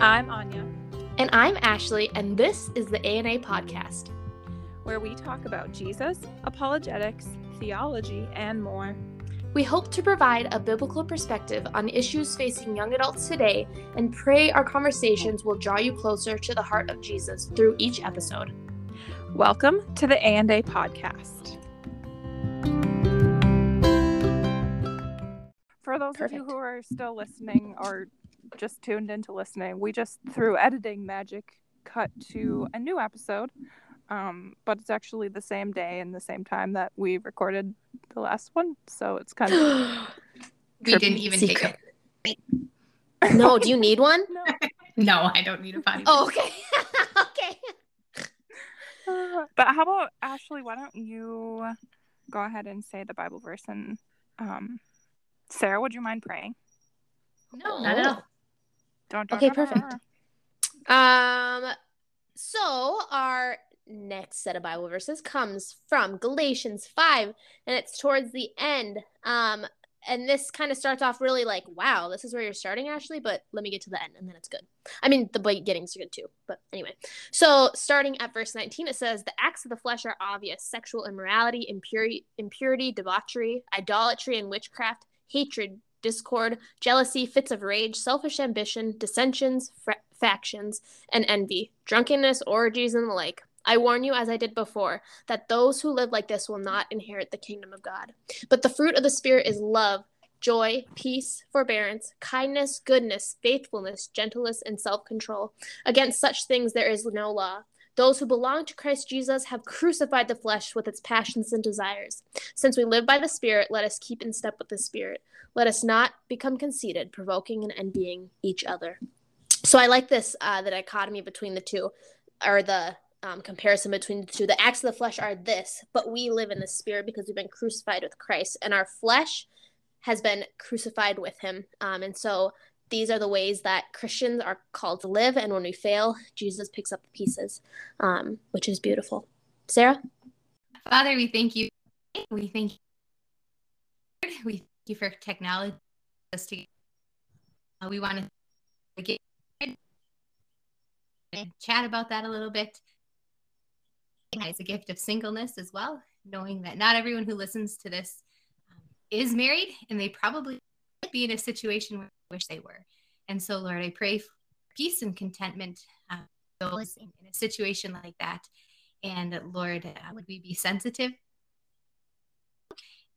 I'm Anja. And I'm Ashley, and this is the A&A Podcast, where we talk about Jesus, apologetics, theology, and more. We hope to provide a biblical perspective on issues facing young adults today and pray our conversations will draw you closer to the heart of Jesus through each episode. Welcome to the A&A podcast. For those Perfect. of you who are still listening or just tuned into listening, we just through editing magic cut to a new episode. Um, but it's actually the same day and the same time that we recorded the last one, so it's kind of we didn't even secret. take it. no, do you need one? No, no I don't need a potty. Oh, okay, okay. Uh, but how about Ashley? Why don't you go ahead and say the Bible verse and um, Sarah, would you mind praying? No, not at all. Don't, don't okay, perfect. Um, so our next set of Bible verses comes from Galatians 5, and it's towards the end. Um, and this kind of starts off really like, wow, this is where you're starting, Ashley, but let me get to the end and then it's good. I mean, the beginning's good too, but anyway. So, starting at verse 19, it says, The acts of the flesh are obvious sexual immorality, impurity, impurity debauchery, idolatry, and witchcraft, hatred, discord, jealousy, fits of rage, selfish ambition, dissensions, factions, and envy, drunkenness, orgies, and the like. I warn you, as I did before, that those who live like this will not inherit the kingdom of God. But the fruit of the Spirit is love, joy, peace, forbearance, kindness, goodness, faithfulness, gentleness, and self control. Against such things there is no law. Those who belong to Christ Jesus have crucified the flesh with its passions and desires. Since we live by the Spirit, let us keep in step with the Spirit. Let us not become conceited, provoking and envying each other. So I like this uh, the dichotomy between the two, or the um, comparison between the two. The acts of the flesh are this, but we live in the spirit because we've been crucified with Christ, and our flesh has been crucified with Him. Um, and so these are the ways that Christians are called to live. And when we fail, Jesus picks up the pieces, um, which is beautiful. Sarah? Father, we thank you. We thank you. We thank you for technology. Uh, we want to get chat about that a little bit. It's a gift of singleness as well, knowing that not everyone who listens to this um, is married and they probably be in a situation where wish they were. And so, Lord, I pray for peace and contentment uh, in a situation like that. And Lord, uh, would we be sensitive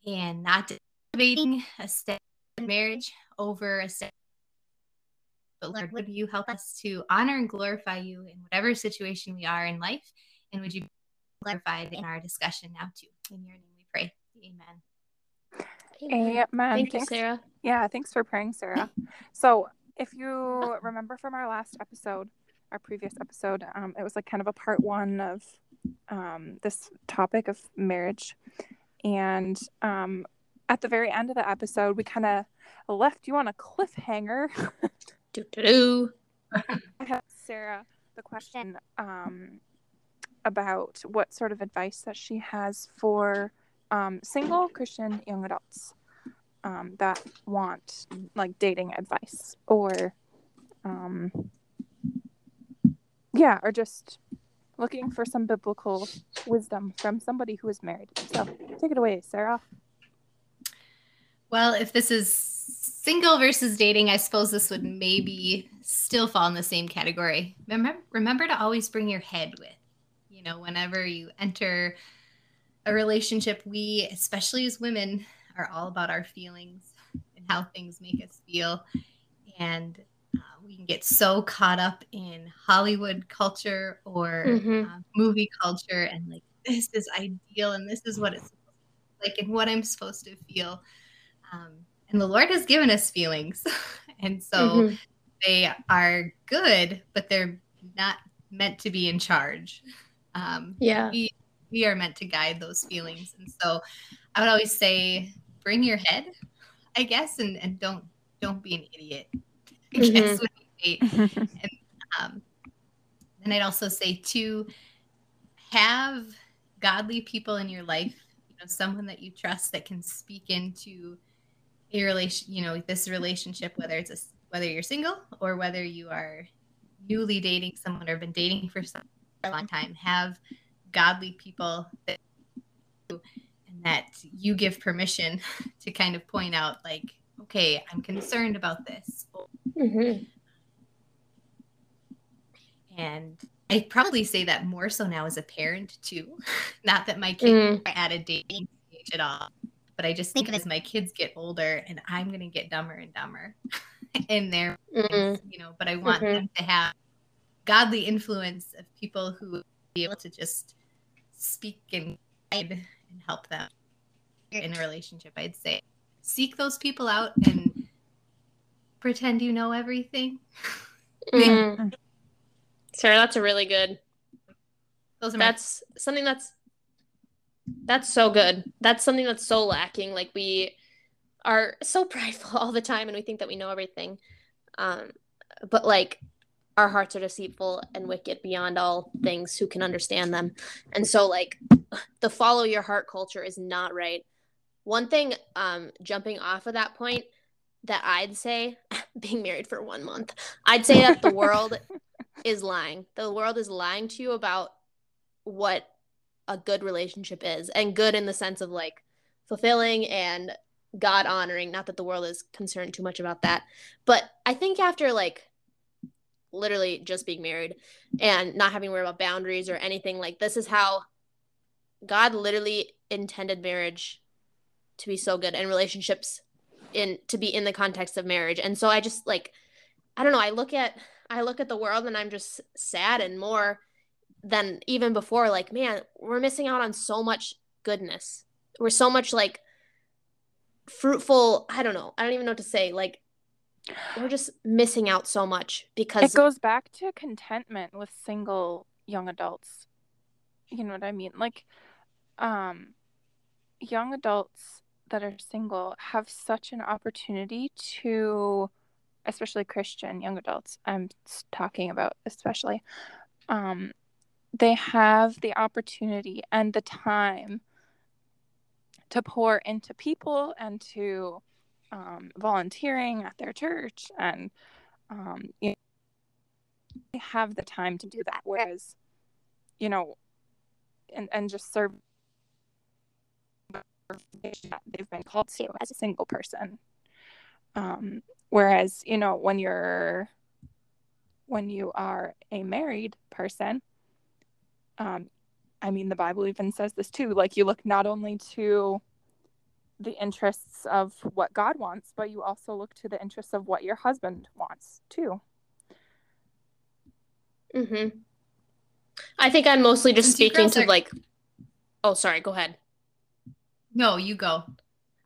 and not debating a step marriage over a step but Lord, would you help us to honor and glorify you in whatever situation we are in life? And would you be glorified in our discussion now, too? In your name we pray. Amen. Amen. Thank thanks, you, Sarah. Yeah, thanks for praying, Sarah. So, if you remember from our last episode, our previous episode, um, it was like kind of a part one of um, this topic of marriage. And um, at the very end of the episode, we kind of left you on a cliffhanger. do, do, do. I have Sarah the question um, about what sort of advice that she has for um, single Christian young adults um, that want like dating advice or, um, yeah, or just looking for some biblical wisdom from somebody who is married. So take it away, Sarah. Well, if this is single versus dating, I suppose this would maybe still fall in the same category. Remember, remember to always bring your head with. You know, whenever you enter a relationship, we, especially as women, are all about our feelings and how things make us feel. And uh, we can get so caught up in Hollywood culture or mm-hmm. uh, movie culture and like, this is ideal and this is what it's like and what I'm supposed to feel. Um, and the Lord has given us feelings. and so mm-hmm. they are good, but they're not meant to be in charge. Um, yeah. We, we are meant to guide those feelings. And so I would always say, bring your head, I guess, and, and don't don't be an idiot. I mm-hmm. guess and, um, and I'd also say to have godly people in your life, you know, someone that you trust that can speak into a relation, you know, this relationship, whether it's a whether you're single or whether you are newly dating someone or been dating for a long time have godly people that and that you give permission to kind of point out like okay i'm concerned about this mm-hmm. and i probably say that more so now as a parent too not that my kids mm. are at a dating stage at all but i just think as my kids get older and i'm going to get dumber and dumber in there mm-hmm. you know but i want mm-hmm. them to have godly influence of people who be able to just speak and guide and help them in a relationship i'd say. Seek those people out and pretend you know everything. Mm-hmm. sarah that's a really good those are that's my- something that's that's so good. That's something that's so lacking. Like we are so prideful all the time and we think that we know everything. Um but like our hearts are deceitful and wicked beyond all things who can understand them. And so like the follow your heart culture is not right. One thing um jumping off of that point that i'd say being married for one month i'd say that the world is lying. The world is lying to you about what a good relationship is and good in the sense of like fulfilling and god honoring. Not that the world is concerned too much about that. But i think after like literally just being married and not having to worry about boundaries or anything like this is how God literally intended marriage to be so good and relationships in to be in the context of marriage. And so I just like I don't know, I look at I look at the world and I'm just sad and more than even before like man, we're missing out on so much goodness. We're so much like fruitful, I don't know. I don't even know what to say. Like we're just missing out so much because it goes back to contentment with single young adults. You know what i mean? Like um young adults that are single have such an opportunity to especially christian young adults i'm talking about especially um they have the opportunity and the time to pour into people and to um, volunteering at their church and um, you know, have the time to do that whereas you know and and just serve they've been called to as a single person. Um, whereas you know when you're when you are a married person um, i mean the bible even says this too like you look not only to the interests of what God wants, but you also look to the interests of what your husband wants too. Mhm. I think I'm mostly just Since speaking to are... like Oh, sorry, go ahead. No, you go.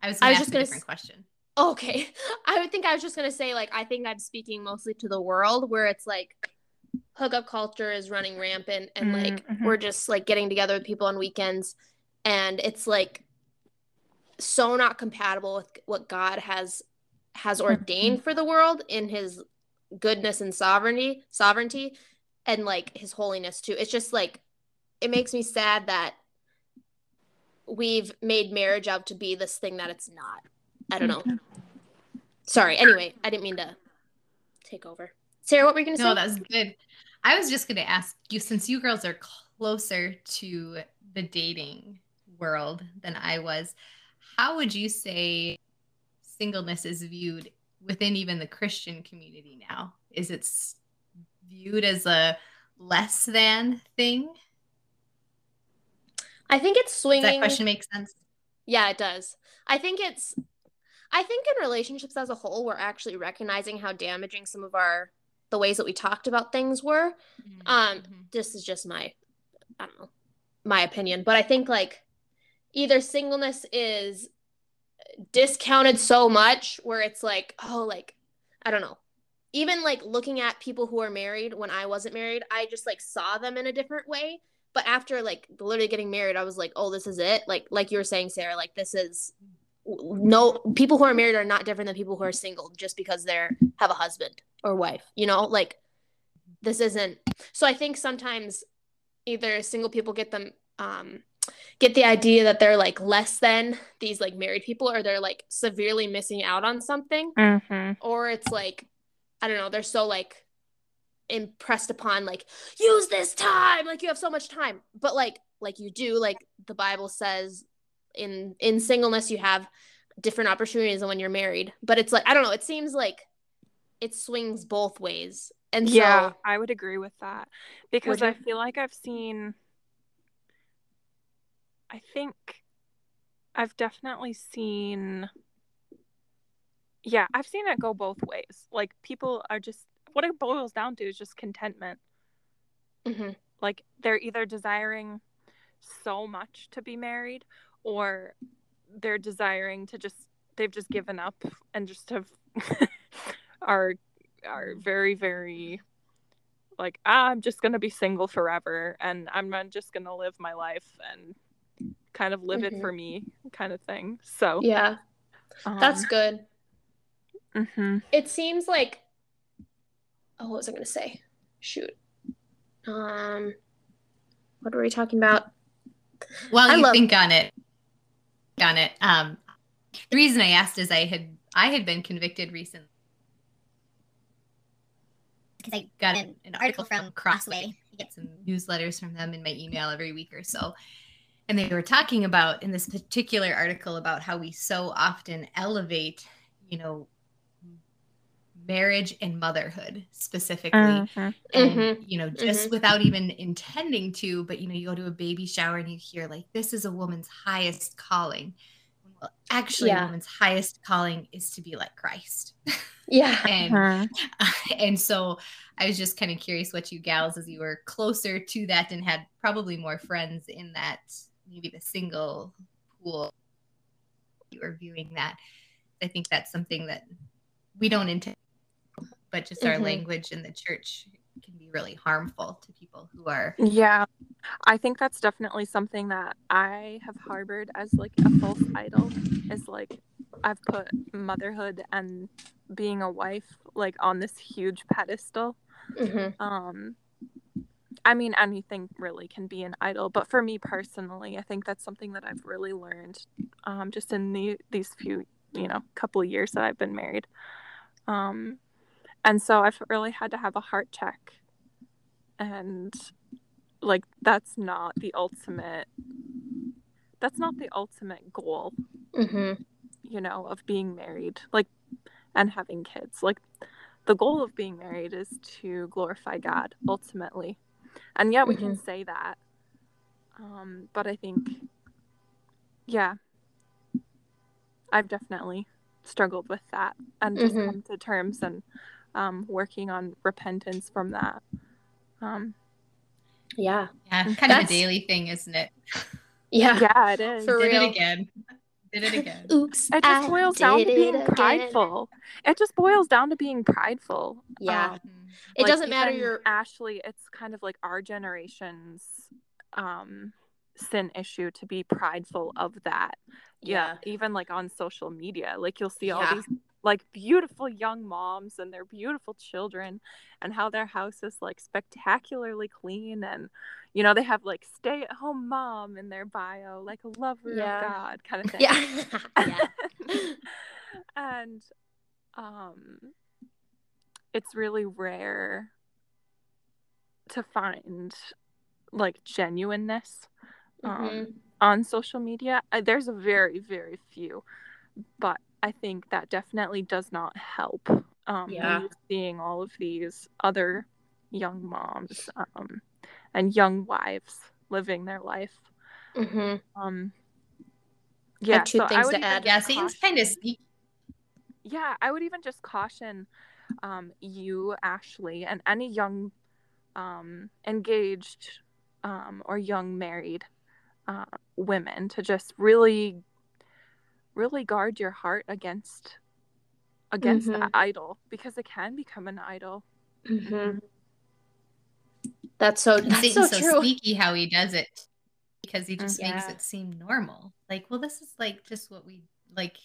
I was, I was just going to say a question. Okay. I would think I was just going to say like I think I'm speaking mostly to the world where it's like hookup culture is running rampant and mm, like mm-hmm. we're just like getting together with people on weekends and it's like so not compatible with what God has has mm-hmm. ordained for the world in his goodness and sovereignty sovereignty and like his holiness too. It's just like it makes me sad that we've made marriage out to be this thing that it's not. I don't know. Sorry. Anyway i didn't mean to take over. Sarah what were you gonna say? no that's good. I was just gonna ask you since you girls are closer to the dating world than i was how would you say singleness is viewed within even the Christian community now? Is it viewed as a less than thing? I think it's swinging. Does that question make sense? Yeah, it does. I think it's I think in relationships as a whole, we're actually recognizing how damaging some of our the ways that we talked about things were. Mm-hmm. Um, mm-hmm. this is just my I don't know, my opinion, but I think like either singleness is discounted so much where it's like, oh, like, I don't know. Even like looking at people who are married when I wasn't married, I just like saw them in a different way. But after like literally getting married, I was like, oh, this is it. Like, like you were saying, Sarah, like this is no people who are married are not different than people who are single just because they're have a husband or wife, you know, like this isn't. So I think sometimes either single people get them um get the idea that they're like less than these like married people or they're like severely missing out on something. Mm-hmm. or it's like i don't know they're so like impressed upon like use this time like you have so much time. But like like you do like the bible says in in singleness you have different opportunities than when you're married. But it's like i don't know it seems like it swings both ways. And yeah so, i would agree with that. Because i feel like i've seen i think i've definitely seen yeah i've seen it go both ways like people are just what it boils down to is just contentment Mhm. like they're either desiring so much to be married or they're desiring to just they've just given up and just have are are very very like ah, i'm just gonna be single forever and i'm just gonna live my life and kind of live Mhm. it for me kind of thing so yeah um, that's good mhm. it seems like oh what was i going to say shoot um what were we talking about While I you love- think on it, on it. Um, the reason I asked is I had I had been convicted recently because I got an, an article from Crossway. I get some newsletters from them in my email every week or so. And they were talking about in this particular article about how we so often elevate, you know, marriage and motherhood specifically Mhm. and Mhm. you know just without even intending to but you know you go to a baby shower and you hear like this is a woman's highest calling well actually Yeah. a woman's highest calling is to be like christ yeah and Mhm. and so i was just kind of curious what you gals as you were closer to that and had probably more friends in that maybe the single pool you are viewing that i think that's something that we don't intend but just our Mhm. language in the church can be really harmful to people who are Yeah, I think that's definitely something that I have harbored as like a false idol. Is like I've put motherhood and being a wife like on this huge pedestal. Mhm. Um, I mean, anything really can be an idol, but for me personally, I think that's something that I've really learned um, just in the these few you know couple of years that I've been married. Um, and so I've really had to have a heart check and like that's not the ultimate that's not the ultimate goal Mhm. you know of being married like and having kids like the goal of being married is to glorify god ultimately and yeah we can say that. Um but i think yeah. I've definitely struggled with that and just Mhm. come to terms and um working on repentance from that. Um yeah. Yeah kind of a daily thing isn't it? Yeah. Yeah it is. For did real. it again. Did it again. Oops it just I boils down to being it again. prideful. It just boils down to being prideful. Yeah. Um, it like, doesn't matter your Ashley, it's kind of like our generation's um sin issue to be prideful of that. Yeah. Even like on social media. Like you'll see all Yeah. these like beautiful young moms and their beautiful children and how their house is like spectacularly clean and you know they have like stay at home mom in their bio like a lover Yeah. of god kind of thing yeah yeah and um it's really rare to find like genuineness um, Mhm. on social media Uh, there's a very very few but i think that definitely does not help um, Yeah. seeing all of these other young moms um, and young wives living their life Mhm. um, yeah two so things to add. yeah satan's kind of yeah i would even just caution um, you ashley and any young um, engaged um, or young married uh, women to just really really guard your heart against against Mhm. that idol because it can become an idol. Mhm. that's so and that's satan's so so, true. sneaky how he does it because he just makes it seem normal. Like well this is like just what we like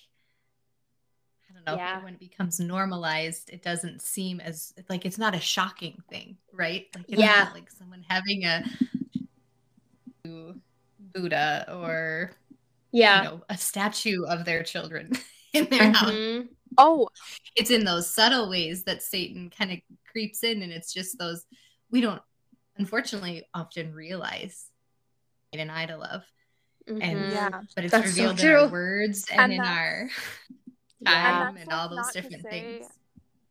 I don't know. Yeah. When it becomes normalized, it doesn't seem as like it's not a shocking thing, right? Like it's Yeah. not like someone having a Buddha or yeah you know a statue of their children in their Mhm. house. Oh It's in those subtle ways that Satan kind of creeps in and it's just those we don't unfortunately often realize an idol of. Mm-hmm. And yeah, but it's That's revealed so in our words and, and in our time and, and all those different say, things.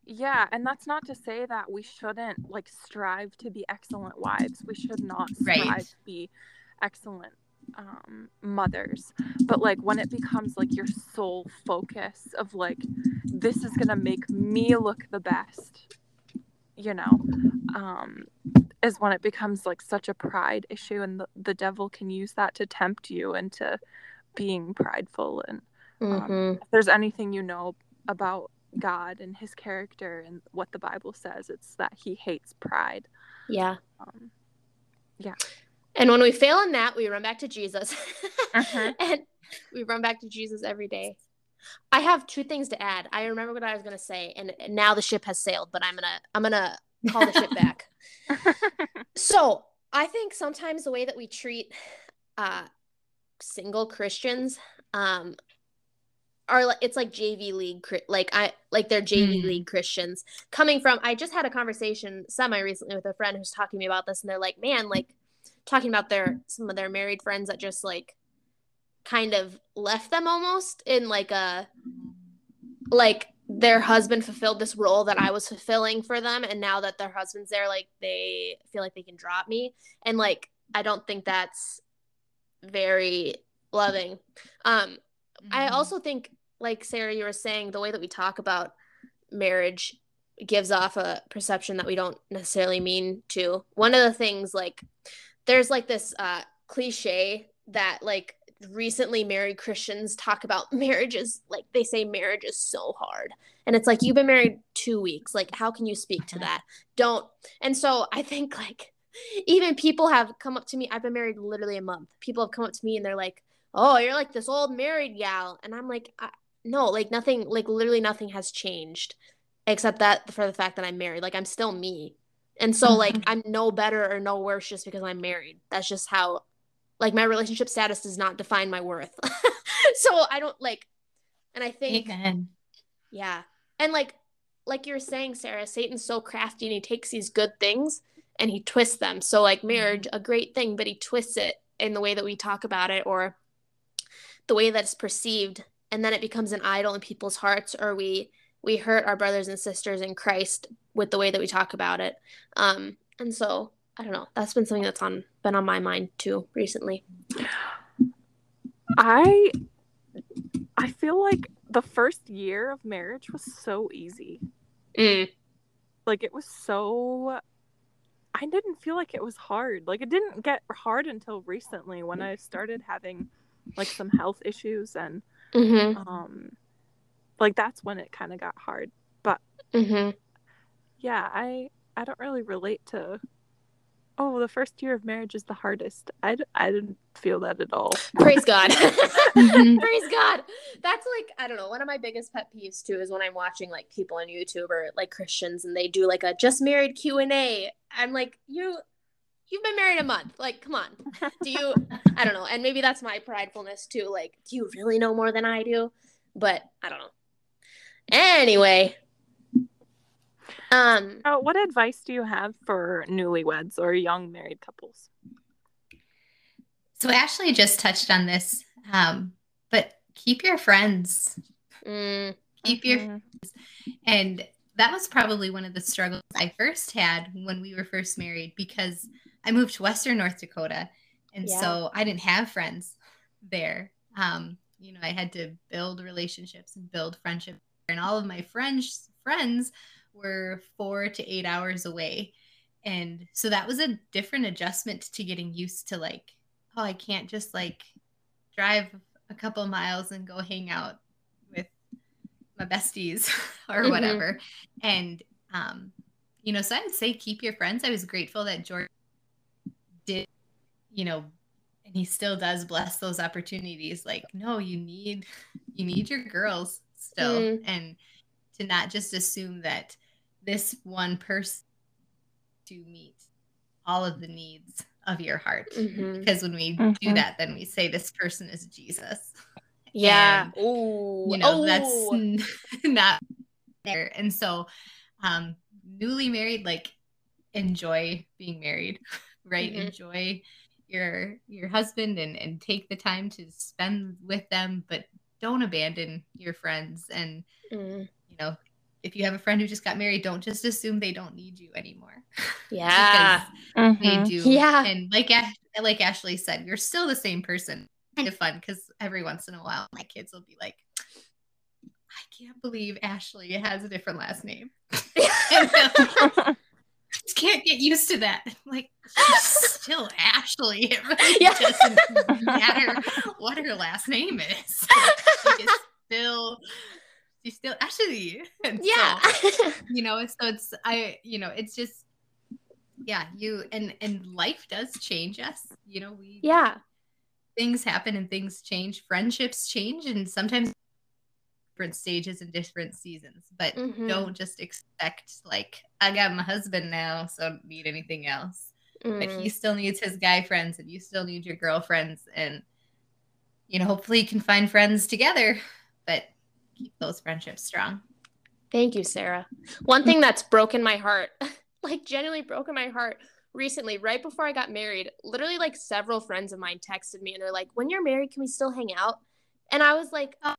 Yeah, and that's not to say that we shouldn't like strive to be excellent wives. We should not strive right. to be excellent um, mothers. But like when it becomes like your sole focus of like this is gonna make me look the best, you know, um, is when it becomes like such a pride issue, and the, the devil can use that to tempt you into being prideful. And um, mm-hmm. if there's anything you know about God and his character and what the Bible says, it's that he hates pride. Yeah. Um, yeah. And when we fail in that, we run back to Jesus. uh-huh. And we run back to Jesus every day. I have two things to add. I remember what I was gonna say, and now the ship has sailed, but I'm gonna I'm gonna call the ship back. so I think sometimes the way that we treat uh, single Christians um, are like it's like JV league like I like they're JV mm. league Christians coming from I just had a conversation semi recently with a friend who's talking to me about this and they're like man like talking about their some of their married friends that just like kind of left them almost in like a like their husband fulfilled this role that I was fulfilling for them and now that their husband's there like they feel like they can drop me and like I don't think that's very loving um mm-hmm. I also think like Sarah you were saying the way that we talk about marriage gives off a perception that we don't necessarily mean to one of the things like there's like this uh, cliche that like recently married Christians talk about marriages like they say marriage is so hard. And it's like you've been married 2 weeks. Like how can you speak to that? Don't. And so I think like even people have come up to me. I've been married literally a month. People have come up to me and they're like, "Oh, you're like this old married gal." And I'm like, "No, like nothing like literally nothing has changed except that for the fact that I'm married. Like I'm still me. And so like mm-hmm. I'm no better or no worse just because I'm married. That's just how like my relationship status does not define my worth. so I don't like and I think Amen. Yeah. And like like you're saying, Sarah, Satan's so crafty and he takes these good things and he twists them. So like marriage, mm-hmm. a great thing, but he twists it in the way that we talk about it or the way that it's perceived and then it becomes an idol in people's hearts or we we hurt our brothers and sisters in Christ with the way that we talk about it. Um, and so I don't know. That's been something that's on been on my mind too recently. I I feel like the first year of marriage was so easy. Mm. Like it was so I didn't feel like it was hard. Like it didn't get hard until recently when I started having like some health issues and mm-hmm. um like that's when it kind of got hard. But mm-hmm. yeah, I I don't really relate to. Oh, the first year of marriage is the hardest. I, I didn't feel that at all. Praise God. mm-hmm. Praise God. That's like, I don't know. One of my biggest pet peeves too is when I'm watching like people on YouTube or like Christians and they do like a just married Q&A. I'm like, you, you've been married a month. Like, come on. Do you, I don't know. And maybe that's my pridefulness too. Like, do you really know more than I do? But I don't know. Anyway. Um uh, what advice do you have for newlyweds or young married couples? So Ashley just touched on this. Um, but keep your friends. Mm. Keep your mm-hmm. and that was probably one of the struggles I first had when we were first married because I moved to Western North Dakota. And yeah. so I didn't have friends there. Um, you know, I had to build relationships and build friendships and all of my friends friends were four to eight hours away and so that was a different adjustment to getting used to like oh i can't just like drive a couple miles and go hang out with my besties or mm-hmm. whatever and um you know so i would say keep your friends i was grateful that george did you know and he still does bless those opportunities like no you need you need your girls still mm. and to not just assume that this one person to meet all of the needs of your heart mm-hmm. because when we mm-hmm. do that then we say this person is jesus yeah oh you know Ooh. that's not there and so um newly married, like enjoy being married, right? Mhm. Enjoy your your husband and and take the time to spend with them, but don't abandon your friends and Mm. you know if you have a friend who just got married don't just assume they don't need you anymore Yeah. because they do Yeah. and like Ash- like ashley said you're still the same person kind of fun because every once in a while my kids will be like i can't believe ashley has a different last name And they'll- just can't get used to that. Like, she's still Ashley. It really Yeah. doesn't matter what her last name is. She is still, she's still Ashley. And yeah. so, you know, so it's I, you know, it's just, yeah, you and and life does change us. You know, we yeah. things happen and things change. Friendships change, and sometimes different stages and different seasons. But Mhm. don't just expect like I got my husband now, so I don't need anything else. But Mm. he still needs his guy friends, and you still need your girlfriends, and you know, hopefully, you can find friends together. But keep those friendships strong. Thank you, Sarah. One thing that's broken my heart, like genuinely broken my heart recently, right before I got married, literally like several friends of mine texted me and they're like, "When you're married, can we still hang out?" And I was like, uh,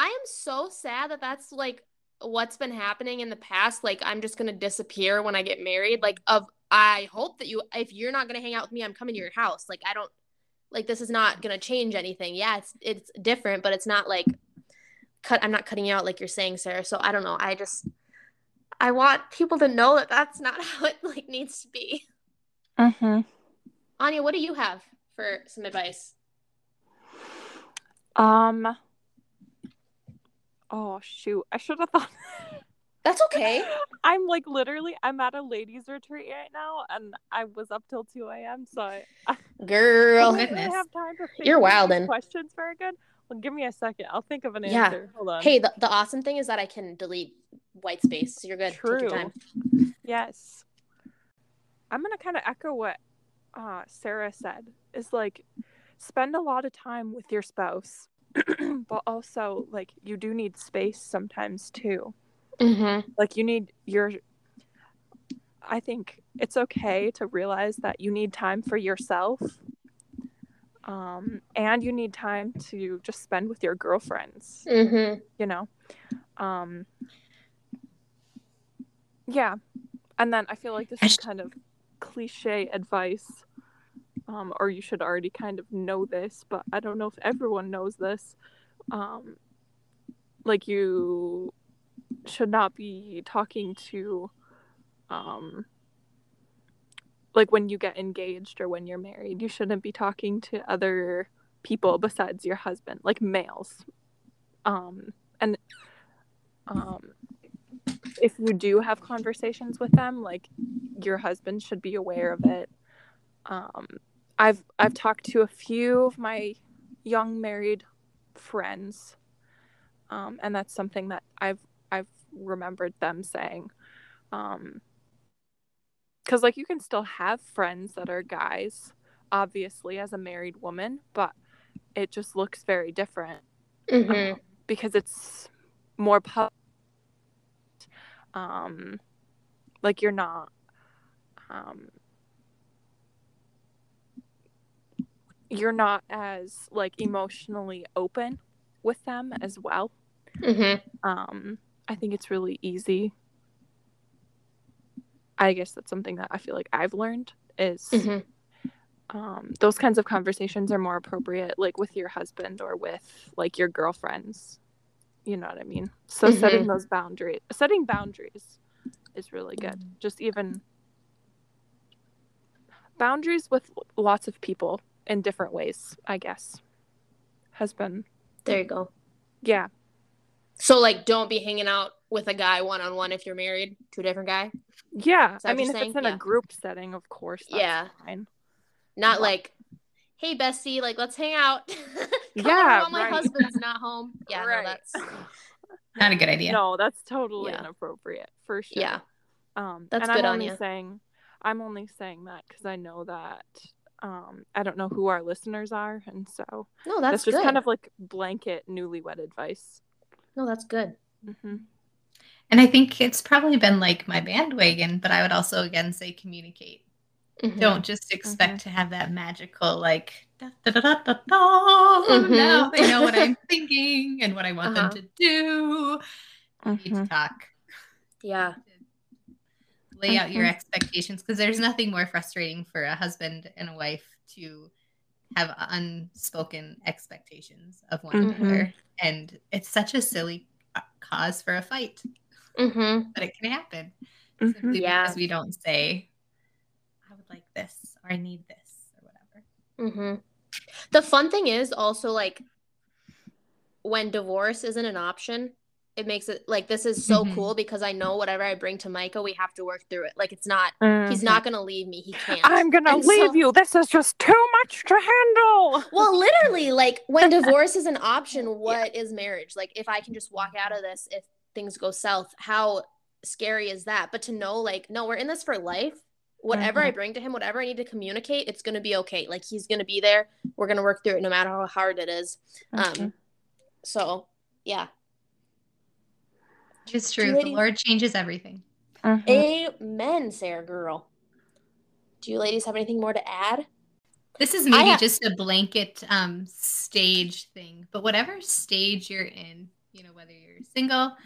I am so sad that that's like what's been happening in the past. Like I'm just going to disappear when I get married. Like of I hope that you if you're not going to hang out with me, I'm coming to your house. Like I don't like this is not going to change anything. Yeah, it's it's different, but it's not like cut i'm not cutting you out like you're saying sarah so i don't know i just i want people to know that that's not how it like needs to be Mhm. anja what do you have for some advice Um. Oh shoot! I should have thought. that's okay I'm like literally. I'm at a ladies' retreat right now, and I was up till two a.m. So I, I girl didn't goodness. have time to think You're these wildin'. Questions very good. Well, give me a second. I'll think of an Yeah. answer. Hold on. hey the, the awesome thing is that i can delete white space so you're good True. Yes. I'm gonna kind of echo what uh, Sarah said. Is like spend a lot of time with your spouse, but also like you do need space sometimes too. mm-hmm. Like you need your. I think it's okay to realize that you need time for yourself. Um, and you need time to just spend with your girlfriends Mm-hmm. you know um yeah and then i feel like this is kind of cliche advice um or you should already kind of know this but i don't know if everyone knows this um like you should not be talking to um like when you get engaged or when you're married you shouldn't be talking to other people besides your husband like males. Um and um if you do have conversations with them like your husband should be aware of it. Um i've i've talked to a few of my young married friends um and that's something that i've i've remembered them saying um because like you can still have friends that are guys obviously as a married woman but it just looks very different Mm-hmm. um, because it's more pub um like you're not um you're not as like emotionally open with them as well Mm-hmm. um i think it's really easy i guess that's something that i feel like i've learned is Mm-hmm. um, those kinds of conversations are more appropriate like with your husband or with like your girlfriends you know what i mean so Mhm. setting those boundaries setting boundaries is really good just even boundaries with lots of people in different ways i guess has been There you go. yeah So like, don't be hanging out with a guy one on one if you're married to a different guy. yeah i mean you're if it's in Yeah. a group setting of course that's Yeah. fine Not Yeah. like, hey Bessie, like let's hang out. Yeah, while my right. husband's not home. Yeah, Right. no, that's Not a good idea. no that's totally Yeah. inappropriate for sure yeah. Um, That's and good I'm on only ya. saying, I'm only saying that because I know that um, I don't know who our listeners are, and so No, that's, that's, just good. kind of like blanket newlywed advice. no, that's good. Mm-hmm. And I think it's probably been like my bandwagon, but I would also again say communicate. Mm-hmm. Don't just expect mm-hmm. to have that magical like da, da, da, da, da, da. Mm-hmm. now they know what I'm thinking and what I want uh-huh. them to do. You need to mm-hmm. talk. Yeah. Lay out your mm-hmm. expectations because there's nothing more frustrating for a husband and a wife to have unspoken expectations of one mm-hmm. another. And it's such a silly cause for a fight. Mm-hmm. But it can happen. Mm-hmm. Simply yeah. because we don't say, I would like this or I need this or whatever. Mm-hmm. The fun thing is also like when divorce isn't an option, it makes it like this is so mm-hmm. cool because I know whatever I bring to Micah, we have to work through it. Like it's not mm-hmm. he's not gonna leave me. He can't. I'm gonna and leave so, you. This is just too much to handle. Well, literally, like when divorce is an option, what yeah. is marriage? Like if I can just walk out of this if things go south, how scary is that? But to know like, no, we're in this for life. Whatever mm-hmm. I bring to him, whatever I need to communicate, it's gonna be okay. Like he's gonna be there. We're gonna work through it no matter how hard it is. Um so yeah, it's true. Ladies... The Lord changes everything. Uh-huh. Amen, Sarah girl. Do you ladies have anything more to add? This is maybe have... just a blanket um, stage thing, but whatever stage you're in, you know, whether you're single,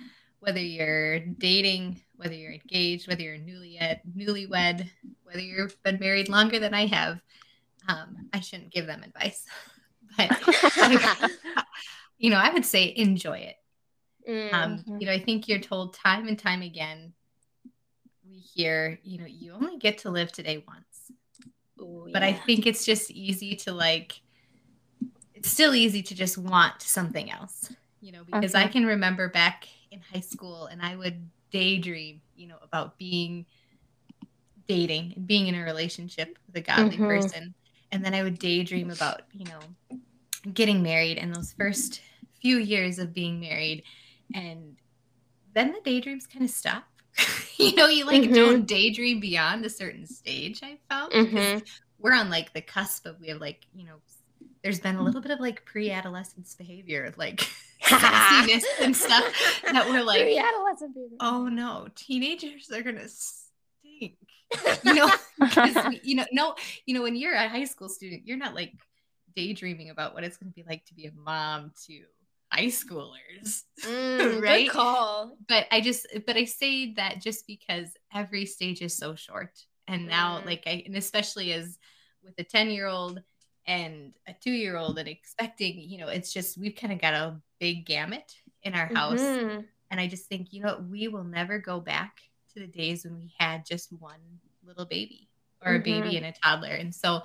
whether you're dating, whether you're engaged, whether you're newlywed, newlywed, whether you've been married longer than I have, um, I shouldn't give them advice, but you know, I would say enjoy it. Um, mm-hmm. Um, you know, I think you're told time and time again, we hear, you know, you only get to live today once. Ooh, but yeah. I think it's just easy to like, it's still easy to just want something else, you know, because I can remember back in high school and I would daydream, you know, about being dating and being in a relationship with a godly mm-hmm. person. And then I would daydream about, you know, getting married and those first few years of being married and then the daydreams kind of stop you know you like mm-hmm. don't daydream beyond a certain stage i felt mm-hmm. we're on like the cusp of we have like you know there's been a little bit of like pre-adolescence behavior like sassiness and stuff that we're like pre-adolescent behavior. oh no teenagers are gonna stink you know we, you know no you know when you're a high school student you're not like daydreaming about what it's going to be like to be a mom to high schoolers, mm, right? call. But I just, but I say that just because every stage is so short, and now, mm. like, I, and especially as with a ten-year-old and a two-year-old, and expecting, you know, it's just we've kind of got a big gamut in our house, mm-hmm. and I just think, you know, we will never go back to the days when we had just one little baby or mm-hmm. a baby mm-hmm. and a toddler, and so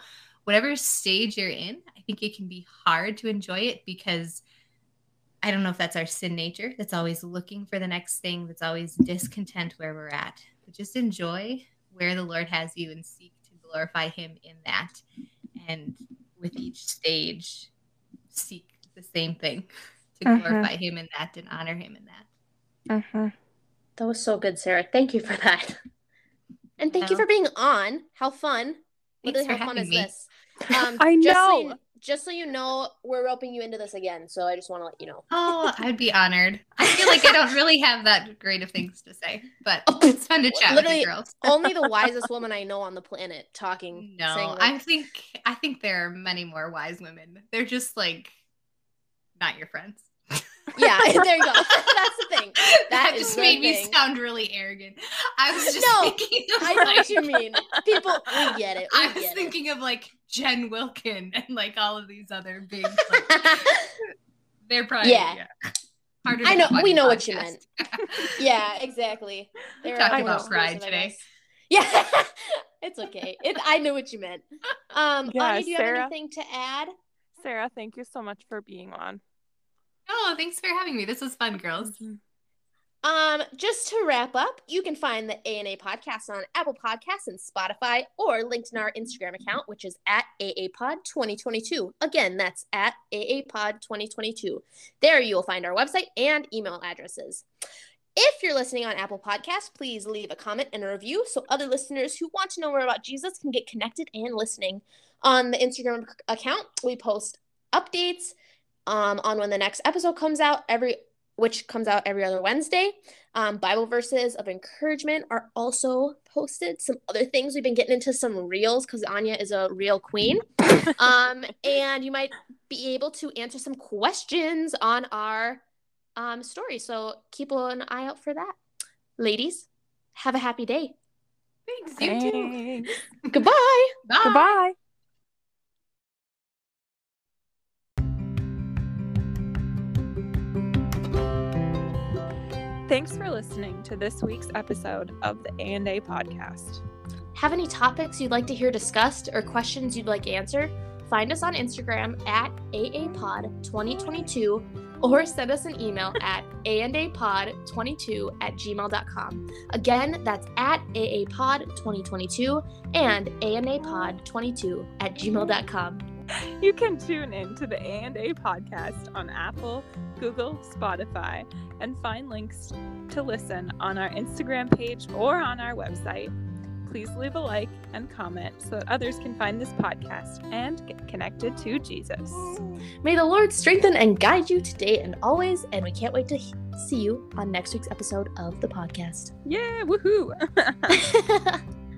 whatever stage you're in, I think it can be hard to enjoy it because I don't know if that's our sin nature that's always looking for the next thing, that's always discontent where we're at. But just enjoy where the Lord has you and seek to glorify Him in that. And with each stage, seek the same thing to uh-huh. glorify Him in that and honor Him in that. Uh-huh. That was so good, Sarah. Thank you for that. And thank you for being on. How fun. Thanks Literally, how fun is me. this? Um, I know just so you know, we're roping you into this again. So I just want to let you know. Oh, I'd be honored. I feel like I don't really have that great of things to say, but it's fun to chat Literally, with you girls. only the wisest woman I know on the planet talking. No, like, I think I think there are many more wise women. They're just like not your friends. Yeah, there you go. That's the thing. That, that just made me sound really arrogant. I was just no, thinking I know like, what you mean. People, we get it. We I was thinking it. of like Jen Wilkin and like all of these other big. Like, they're probably yeah. yeah. Harder I know. We know podcast. what you meant. yeah, exactly. They're talking about pride today. Yeah, it's okay. It, I know what you meant. Um, yeah, Ani, do you Sarah, have anything to add? Sarah, thank you so much for being on. Oh, thanks for having me. This was fun, girls. Mm-hmm. Um, just to wrap up, you can find the A&A podcast on Apple Podcasts and Spotify or linked in our Instagram account, which is at AAPod2022. Again, that's at AAPod2022. There you will find our website and email addresses. If you're listening on Apple Podcasts, please leave a comment and a review so other listeners who want to know more about Jesus can get connected and listening. On the Instagram account, we post updates um, on when the next episode comes out every which comes out every other Wednesday. Um, Bible verses of encouragement are also posted. Some other things we've been getting into some reels because Anja is a real queen. um, and you might be able to answer some questions on our um, story. So keep an eye out for that. Ladies, have a happy day. Thanks. You too. Goodbye. Bye. Goodbye. Thanks for listening to this week's episode of the A and A podcast. Have any topics you'd like to hear discussed or questions you'd like answered? Find us on Instagram at AAPod2022 or send us an email at aandapod22 at gmail.com. Again, that's at aapod2022 and aandapod22 at gmail.com. You can tune in to the A&A podcast on Apple, Google, Spotify, and find links to listen on our Instagram page or on our website. Please leave a like and comment so that others can find this podcast and get connected to Jesus. May the Lord strengthen and guide you today and always, and we can't wait to see you on next week's episode of the podcast. Yeah, woohoo!